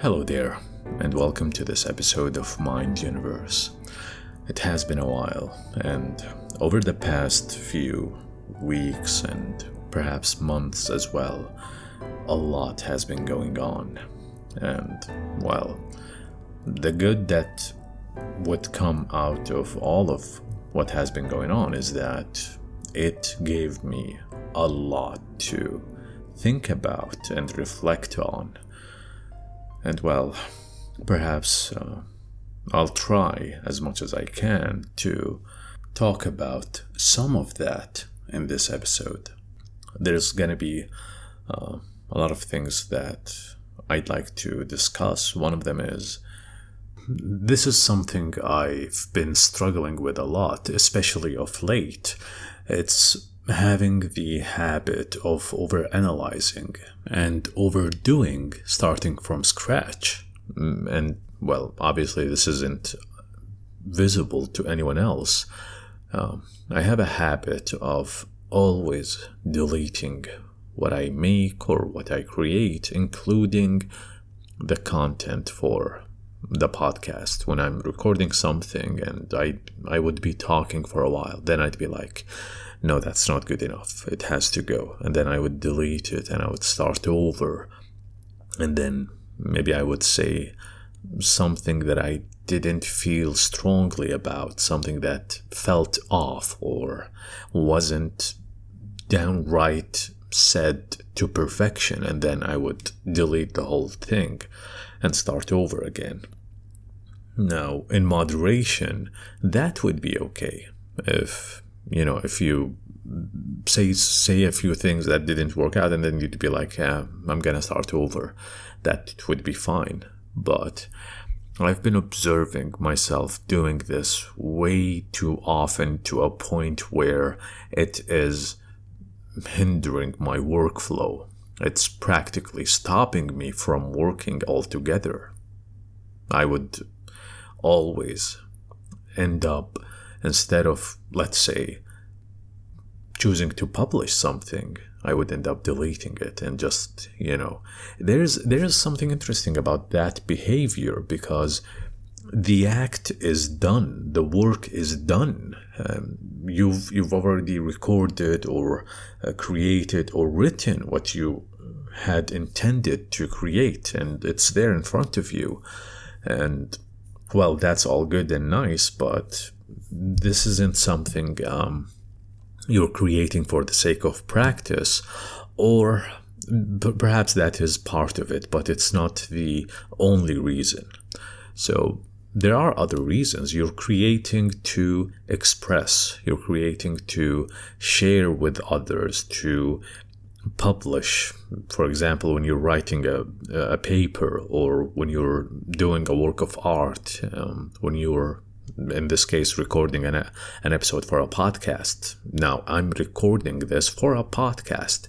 Hello there, and welcome to this episode of Mind Universe. It has been a while, and over the past few weeks and perhaps months as well, a lot has been going on. And, well, the good that would come out of all of what has been going on is that it gave me a lot to think about and reflect on. And well, perhaps uh, I'll try as much as I can to talk about some of that in this episode. There's gonna be uh, a lot of things that I'd like to discuss. One of them is this is something I've been struggling with a lot, especially of late. It's having the habit of overanalyzing and overdoing starting from scratch. Mm, and, well, obviously, this isn't visible to anyone else. Um, I have a habit of always deleting what I make or what I create, including the content for the podcast when I'm recording something and I I would be talking for a while then I'd be like no that's not good enough it has to go and then I would delete it and I would start over and then maybe I would say something that I didn't feel strongly about something that felt off or wasn't downright said to perfection and then I would delete the whole thing and start over again. Now, in moderation, that would be okay. If, you know, if you say say a few things that didn't work out and then you'd be like, yeah, I'm gonna start over, that would be fine. But I've been observing myself doing this way too often to a point where it is hindering my workflow. It's practically stopping me from working altogether. I would always end up, instead of, let's say, choosing to publish something, I would end up deleting it and just, you know, there's there's something interesting about that behavior because the act is done, the work is done. Um, you've you've already recorded or uh, created or written what you had intended to create, and it's there in front of you, and well, that's all good and nice, but this isn't something um, you're creating for the sake of practice, or perhaps that is part of it, but it's not the only reason. So there are other reasons. You're creating to express, you're creating to share with others, to publish for example when you're writing a, a paper or when you're doing a work of art um, when you're in this case recording an, an episode for a podcast. Now i'm recording this for a podcast.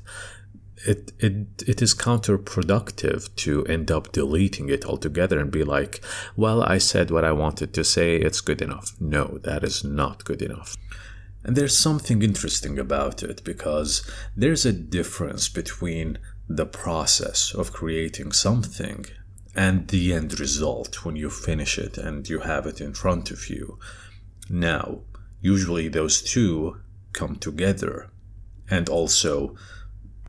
It, it it is counterproductive to end up deleting it altogether and be like well i said what i wanted to say it's good enough. No that is not good enough. And there's something interesting about it because there's a difference between the process of creating something and the end result when you finish it and you have it in front of you. Now, usually those two come together, and also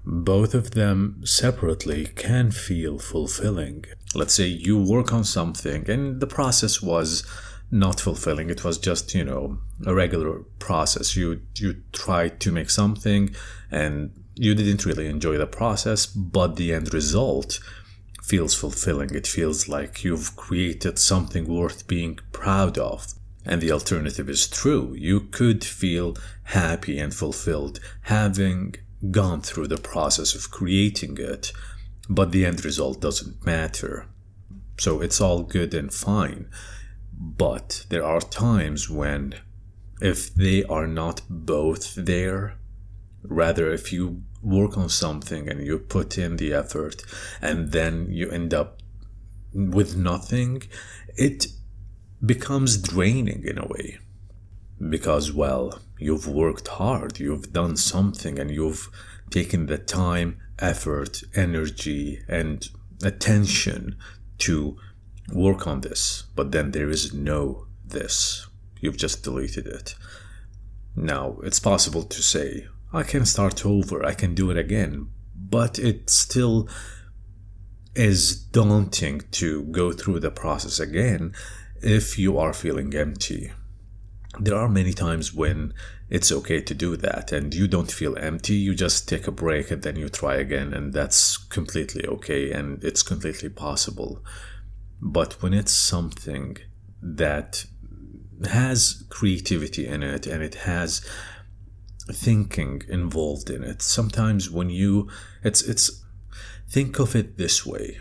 both of them separately can feel fulfilling. Let's say you work on something and the process was not fulfilling. It was just, you know, a regular process. You you tried to make something and you didn't really enjoy the process, but the end result feels fulfilling. It feels like you've created something worth being proud of. And the alternative is true. You could feel happy and fulfilled having gone through the process of creating it, but the end result doesn't matter. So it's all good and fine. But there are times when, if they are not both there, rather, if you work on something and you put in the effort and then you end up with nothing, it becomes draining in a way. Because, well, you've worked hard, you've done something, and you've taken the time, effort, energy, and attention to work on this, but then there is no this. You've just deleted it. Now, it's possible to say, I can start over, I can do it again, but it still is daunting to go through the process again if you are feeling empty. There are many times when it's okay to do that and you don't feel empty, you just take a break and then you try again, and that's completely okay and it's completely possible. But when it's something that has creativity in it and it has thinking involved in it, sometimes when you it's it's think of it this way.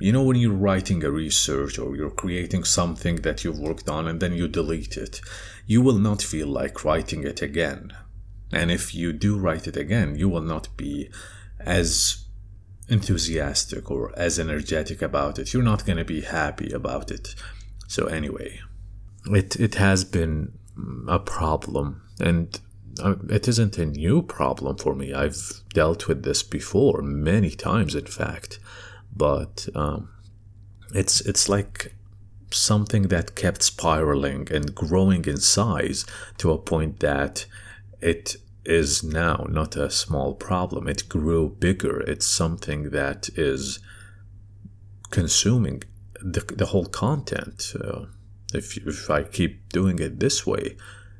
You know when you're writing a research or you're creating something that you've worked on and then you delete it you will not feel like writing it again. And if you do write it again you will not be as enthusiastic or as energetic about it. You're not going to be happy about it. So anyway it it has been a problem. And it isn't a new problem for me i've dealt with this before many times in fact but um, it's it's like something that kept spiraling and growing in size to a point that it is now not a small problem. It grew bigger. It's something that is consuming the, the whole content. Uh, if, if I keep doing it this way,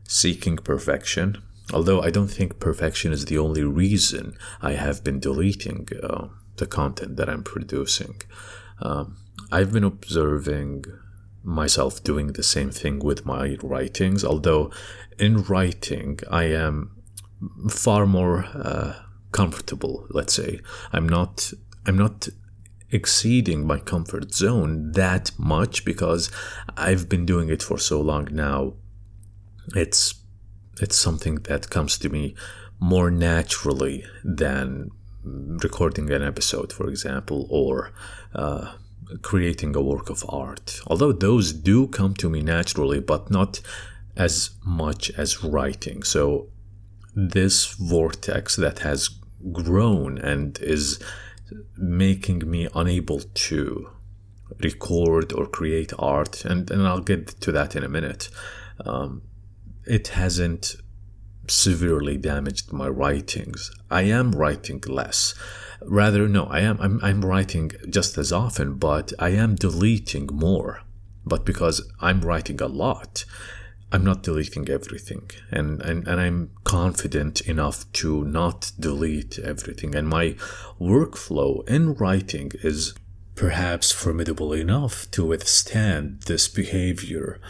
seeking perfection, although I don't think perfection is the only reason I have been deleting uh, the content that I'm producing. Um, I've been observing myself doing the same thing with my writings, although in writing I am far more uh, comfortable. Let's say I'm not. I'm not exceeding my comfort zone that much because I've been doing it for so long now. It's it's something that comes to me more naturally than recording an episode, for example, or uh, creating a work of art. Although those do come to me naturally, but not as much as writing. So, this vortex that has grown and is making me unable to record or create art, and, and I'll get to that in a minute, um, it hasn't severely damaged my writings. I am writing less. Rather, no, I am I'm, I'm writing just as often, but I am deleting more. But because I'm writing a lot, I'm not deleting everything. And, and, and I'm confident enough to not delete everything. And my workflow in writing is perhaps formidable enough to withstand this behavior.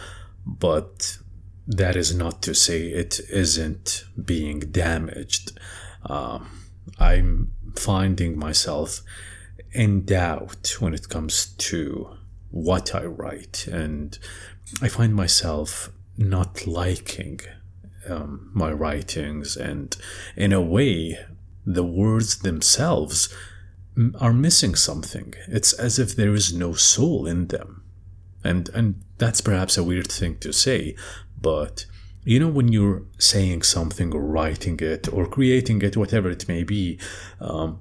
But that is not to say it isn't being damaged. Uh, I'm finding myself in doubt when it comes to what I write, and I find myself not liking um, my writings, and in a way, the words themselves are missing something. It's as if there is no soul in them. And, and that's perhaps a weird thing to say, but you know, when you're saying something or writing it or creating it, whatever it may be, um,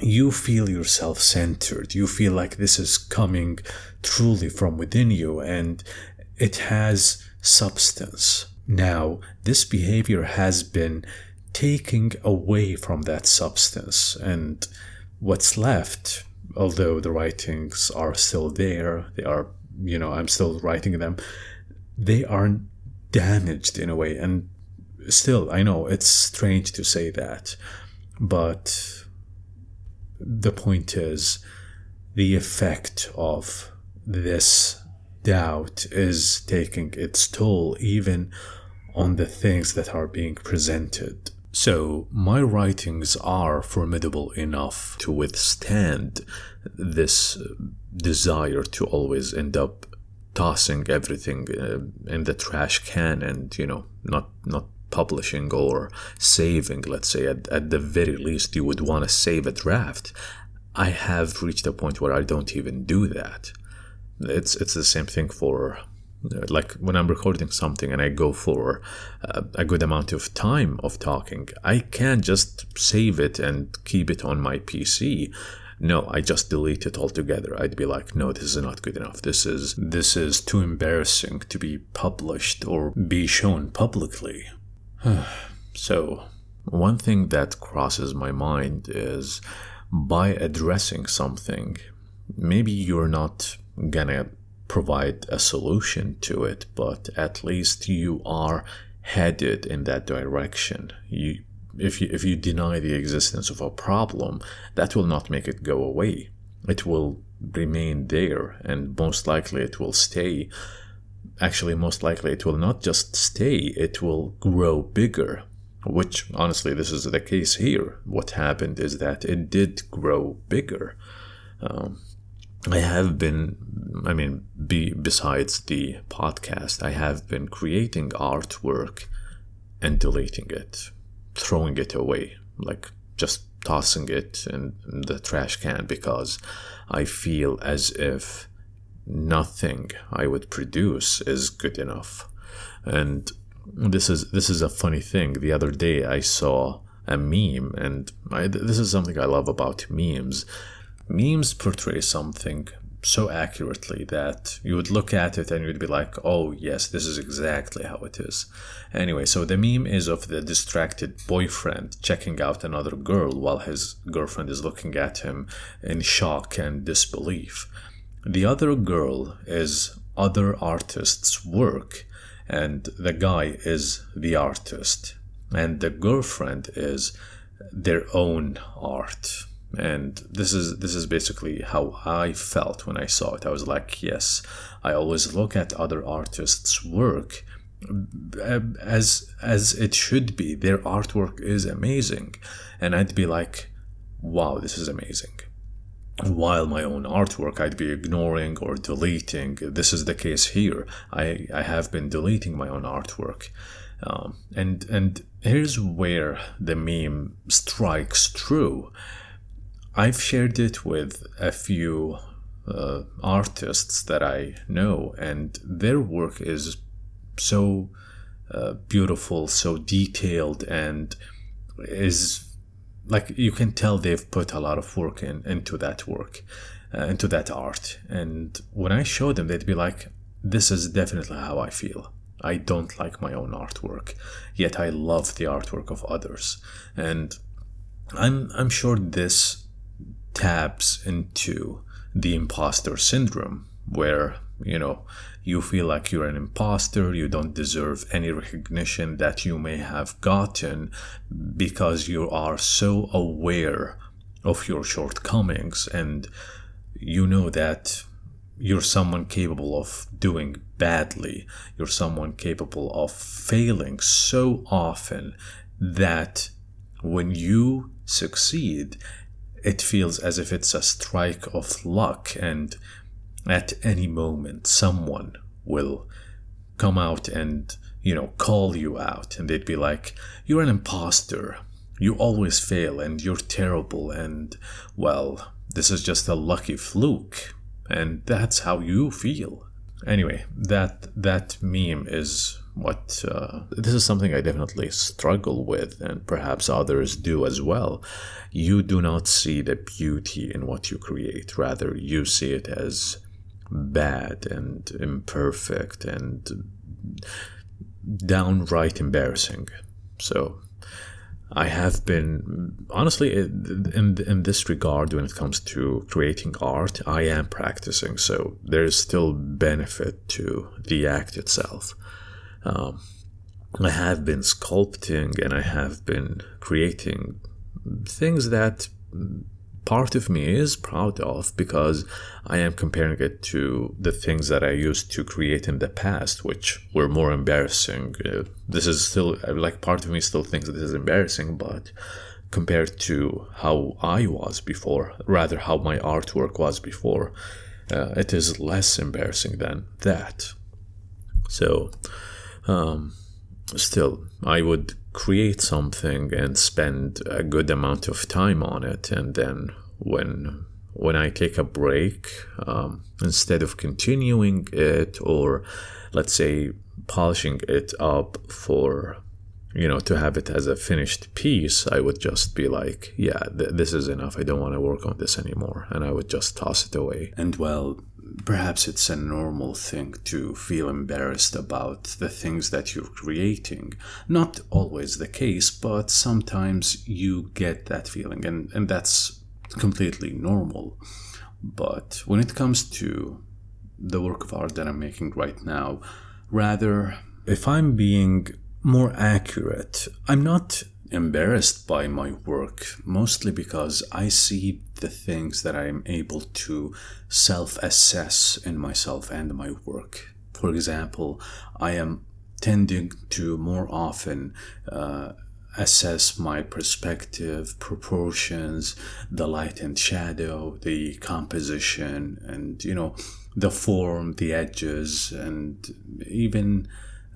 you feel yourself centered. You feel like this is coming truly from within you and it has substance. Now, this behavior has been taking away from that substance, and what's left, although the writings are still there, they are, you know, I'm still writing them, they are damaged in a way. And still, I know it's strange to say that, but the point is the effect of this doubt is taking its toll even on the things that are being presented. So, my writings are formidable enough to withstand this desire to always end up tossing everything uh, in the trash can and you know not not publishing or saving let's say at, at the very least you would want to save a draft. I have reached a point where i don't even do that. It's it's the same thing for uh, like when i'm recording something and i go for uh, a good amount of time of talking i can't just save it and keep it on my pc no, I just delete it altogether. I'd be like, no, this is not good enough. This is this is too embarrassing to be published or be shown publicly. so, one thing that crosses my mind is by addressing something, maybe you're not gonna provide a solution to it, but at least you are headed in that direction. You if you if you deny the existence of a problem, that will not make it go away. It will remain there and most likely it will stay. Actually most likely it will not just stay it will grow bigger which honestly this is the case here. What happened is that it did grow bigger. Um, i have been i mean be, besides the podcast i have been creating artwork and deleting it throwing it away, like just tossing it in, the trash can because I feel as if nothing I would produce is good enough. And this is this is a funny thing. The other day I saw a meme, and I, this is something I love about memes. Memes portray something so accurately that you would look at it and you'd be like, oh, yes, this is exactly how it is. Anyway, so the meme is of the distracted boyfriend checking out another girl while his girlfriend is looking at him in shock and disbelief. The other girl is other artists' work, and the guy is the artist, and the girlfriend is their own art and this is this is basically how I felt when I saw it. I was like, yes, I always look at other artists' work uh, as as it should be. Their artwork is amazing, and I'd be like, wow, this is amazing. While my own artwork I'd be ignoring or deleting. This is the case here. I, I have been deleting my own artwork. Um, and and here's where the meme strikes true I've shared it with a few uh, artists that I know, and their work is so uh, beautiful, so detailed, and is like you can tell they've put a lot of work in into that work, uh, into that art. And when I show them, they'd be like, "This is definitely how I feel." I don't like my own artwork, yet I love the artwork of others, and I'm I'm sure this taps into the imposter syndrome, where, you know, you feel like you're an imposter, you don't deserve any recognition that you may have gotten because you are so aware of your shortcomings and you know that you're someone capable of doing badly, you're someone capable of failing so often that when you succeed, it feels as if it's a strike of luck, and at any moment, someone will come out and, you know, call you out, and they'd be like, You're an imposter. You always fail, and you're terrible, and, well, this is just a lucky fluke. And that's how you feel. Anyway, that that meme is what uh, this is something I definitely struggle with, and perhaps others do as well. You do not see the beauty in what you create, rather, you see it as bad and imperfect and downright embarrassing. So, I have been honestly in in this regard when it comes to creating art, I am practicing. So there is still benefit to the act itself. Um, I have been sculpting and I have been creating things that part of me is proud of because I am comparing it to the things that I used to create in the past, which were more embarrassing. Uh, this is still, like, part of me still thinks this is embarrassing, but compared to how I was before, rather, how my artwork was before, uh, it is less embarrassing than that. So, um, still, I would create something and spend a good amount of time on it, and then when when I take a break, um, instead of continuing it or let's say polishing it up for you know, to have it as a finished piece, I would just be like, yeah, th- this is enough. I don't want to work on this anymore. And I would just toss it away. And well, perhaps it's a normal thing to feel embarrassed about the things that you're creating. Not always the case, but sometimes you get that feeling, and, and that's completely normal. But when it comes to the work of art that I'm making right now, rather, if I'm being more accurate. I'm not embarrassed by my work, mostly because I see the things that I am able to self assess in myself and my work. For example, I am tending to more often uh, assess my perspective, proportions, the light and shadow, the composition, and you know, the form, the edges, and even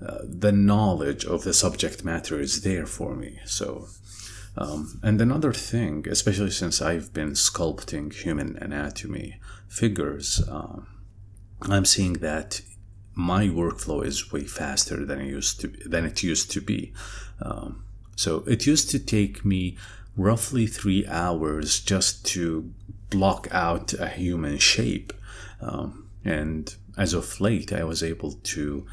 uh, the knowledge of the subject matter is there for me. So, um, and another thing, especially since I've been sculpting human anatomy figures, um, I'm seeing that my workflow is way faster than it used to than it used to be. Um, so it used to take me roughly three hours just to block out a human shape, um, and as of late, I was able to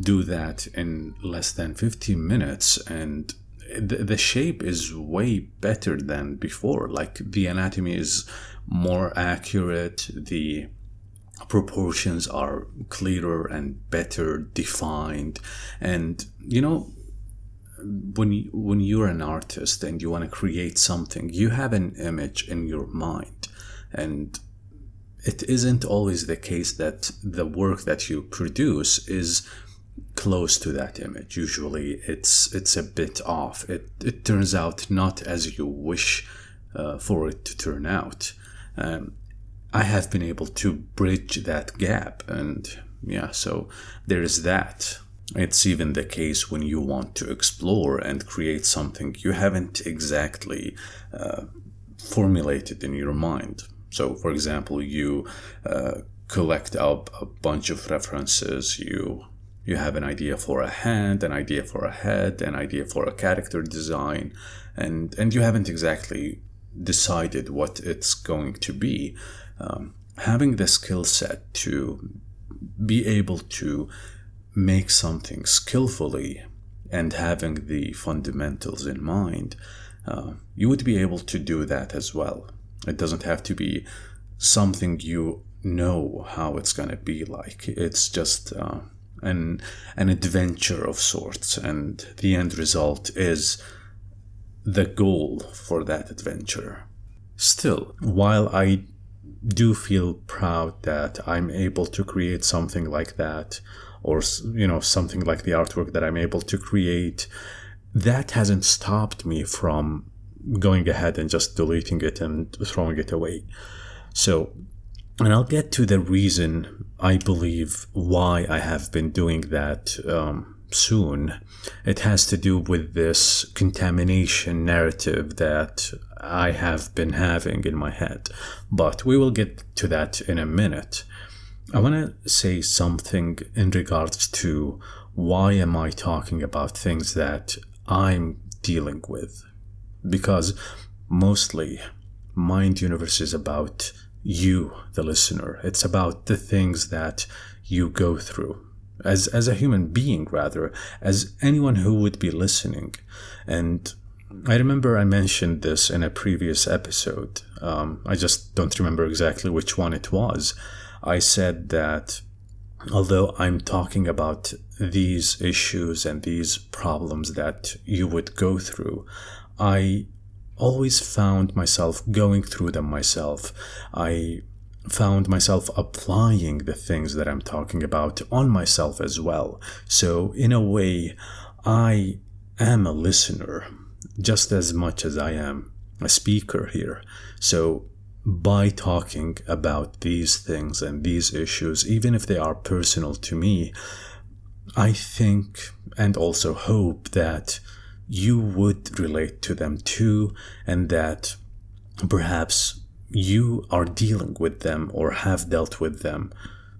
do that in less than 15 minutes and the, the shape is way better than before. Like the anatomy is more accurate the proportions are clearer and better defined and you know when you, when you're an artist and you want to create something you have an image in your mind and it isn't always the case that the work that you produce is close to that image. Usually, it's it's a bit off. It it turns out not as you wish uh, for it to turn out. Um, I have been able to bridge that gap, and yeah, so there is that. It's even the case when you want to explore and create something you haven't exactly uh, formulated in your mind. So, for example, you uh, collect up a bunch of references, you you have an idea for a hand, an idea for a head, an idea for a character design, and and you haven't exactly decided what it's going to be. Um, having the skill set to be able to make something skillfully and having the fundamentals in mind, uh, you would be able to do that as well. It doesn't have to be something you know how it's going to be like. It's just uh, an an adventure of sorts, and the end result is the goal for that adventure. Still, while I do feel proud that I'm able to create something like that, or you know something like the artwork that I'm able to create, that hasn't stopped me from going ahead and just deleting it and throwing it away. So and I'll get to the reason I believe why I have been doing that um, soon. It has to do with this contamination narrative that I have been having in my head. But we will get to that in a minute. I want to say something in regards to why am I talking about things that I'm dealing with? Because mostly Mind Universe is about you, the listener. It's about the things that you go through as, as a human being, rather, as anyone who would be listening. And I remember I mentioned this in a previous episode. Um, I just don't remember exactly which one it was. I said that although I'm talking about these issues and these problems that you would go through, I always found myself going through them myself. I found myself applying the things that I'm talking about on myself as well. So, in a way, I am a listener just as much as I am a speaker here. So, by talking about these things and these issues, even if they are personal to me, I think and also hope that you would relate to them too, and that perhaps you are dealing with them or have dealt with them,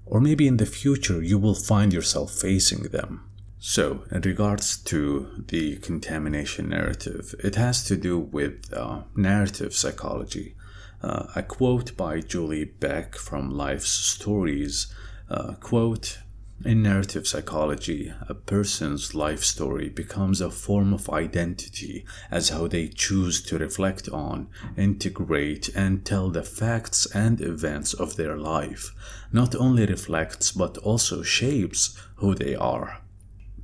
or maybe in the future you will find yourself facing them. So, in regards to the contamination narrative, it has to do with uh, narrative psychology. Uh, a quote by Julie Beck from Life's Stories uh, quote in narrative psychology, a person's life story becomes a form of identity as how they choose to reflect on, integrate, and tell the facts and events of their life. Not only reflects but also shapes who they are.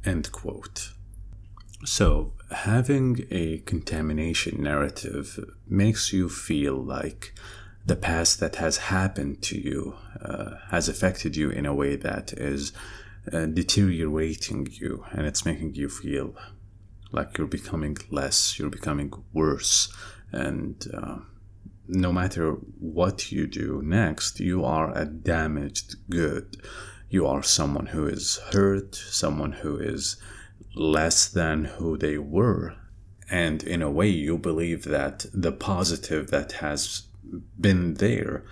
End quote. So, having a contamination narrative makes you feel like the past that has happened to you uh, has affected you in a way that is uh, deteriorating you and it's making you feel like you're becoming less, you're becoming worse. And uh, no matter what you do next, you are a damaged good. You are someone who is hurt, someone who is less than who they were. And in a way, you believe that the positive that has been there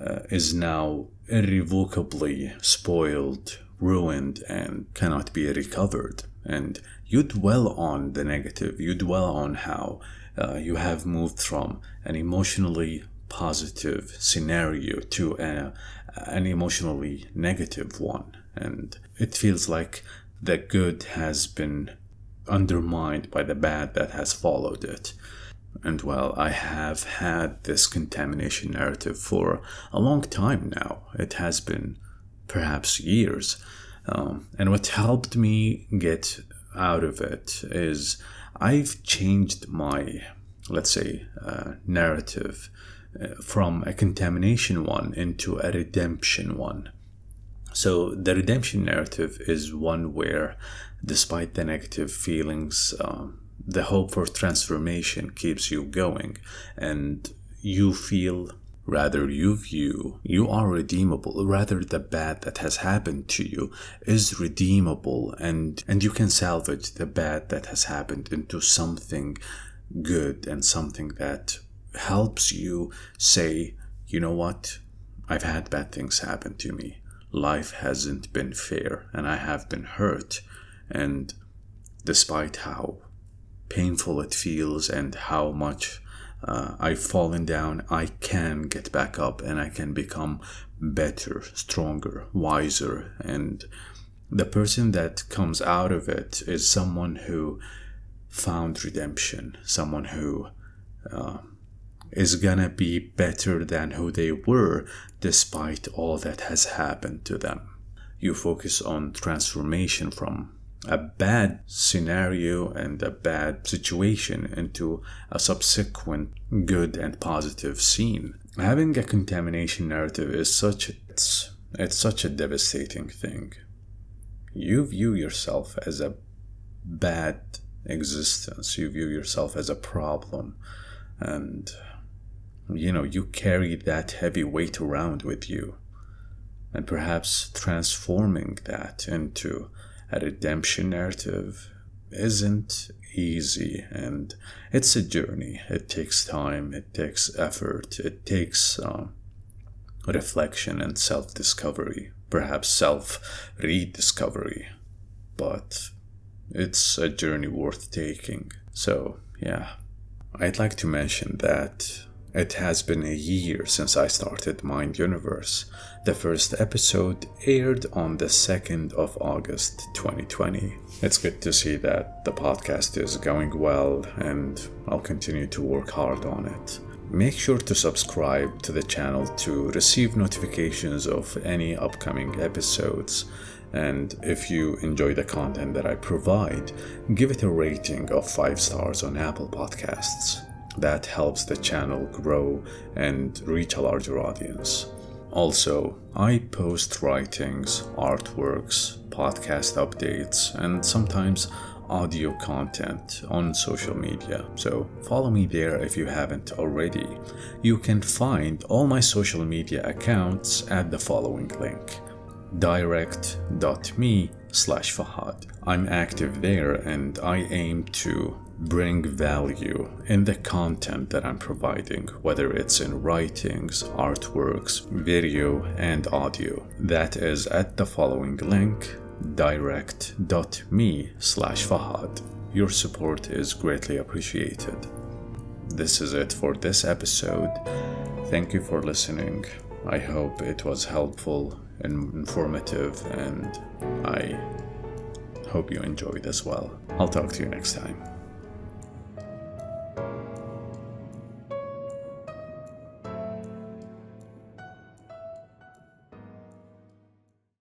uh, is now irrevocably spoiled, ruined, and cannot be recovered. And you dwell on the negative, you dwell on how uh, you have moved from an emotionally positive scenario to a, an emotionally negative one. And it feels like the good has been undermined by the bad that has followed it. And well, I have had this contamination narrative for a long time now. It has been perhaps years. Um, and what helped me get out of it is I've changed my, let's say, uh, narrative uh, from a contamination one into a redemption one. So, the redemption narrative is one where, despite the negative feelings, um, the hope for transformation keeps you going and you feel rather you view you are redeemable rather the bad that has happened to you is redeemable and and you can salvage the bad that has happened into something good and something that helps you say you know what? I've had bad things happen to me. Life hasn't been fair and i have been hurt. And despite how painful it feels and how much uh, I've fallen down, I can get back up and I can become better, stronger, wiser. And the person that comes out of it is someone who found redemption, someone who uh, is gonna be better than who they were despite all that has happened to them. You focus on transformation from a bad scenario and a bad situation into a subsequent good and positive scene. Having a contamination narrative is such it's it's such a devastating thing. You view yourself as a bad existence. You view yourself as a problem and you know you carry that heavy weight around with you and perhaps transforming that into a redemption narrative isn't easy and it's a journey. It takes time, it takes effort, it takes um, reflection and self discovery, perhaps self rediscovery. But it's a journey worth taking. So, yeah, I'd like to mention that it has been a year since I started Mind Universe. The first episode aired on the 2nd of August 2020. It's good to see that the podcast is going well and I'll continue to work hard on it. Make sure to subscribe to the channel to receive notifications of any upcoming episodes. And if you enjoy the content that I provide, give it a rating of 5 stars on Apple Podcasts that helps the channel grow and reach a larger audience. Also, I post writings, artworks, podcast updates, and sometimes audio content on social media. So follow me there if you haven't already. You can find all my social media accounts at the following link direct.me slash Fahad. I'm active there and I aim to bring value in the content that I'm providing, whether it's in writings, artworks, video, and audio. That is at the following link direct.me slash Fahad. Your support is greatly appreciated. This is it for this episode. Thank you for listening. I hope it was helpful and informative, and I hope you enjoyed as well. I'll talk to you next time.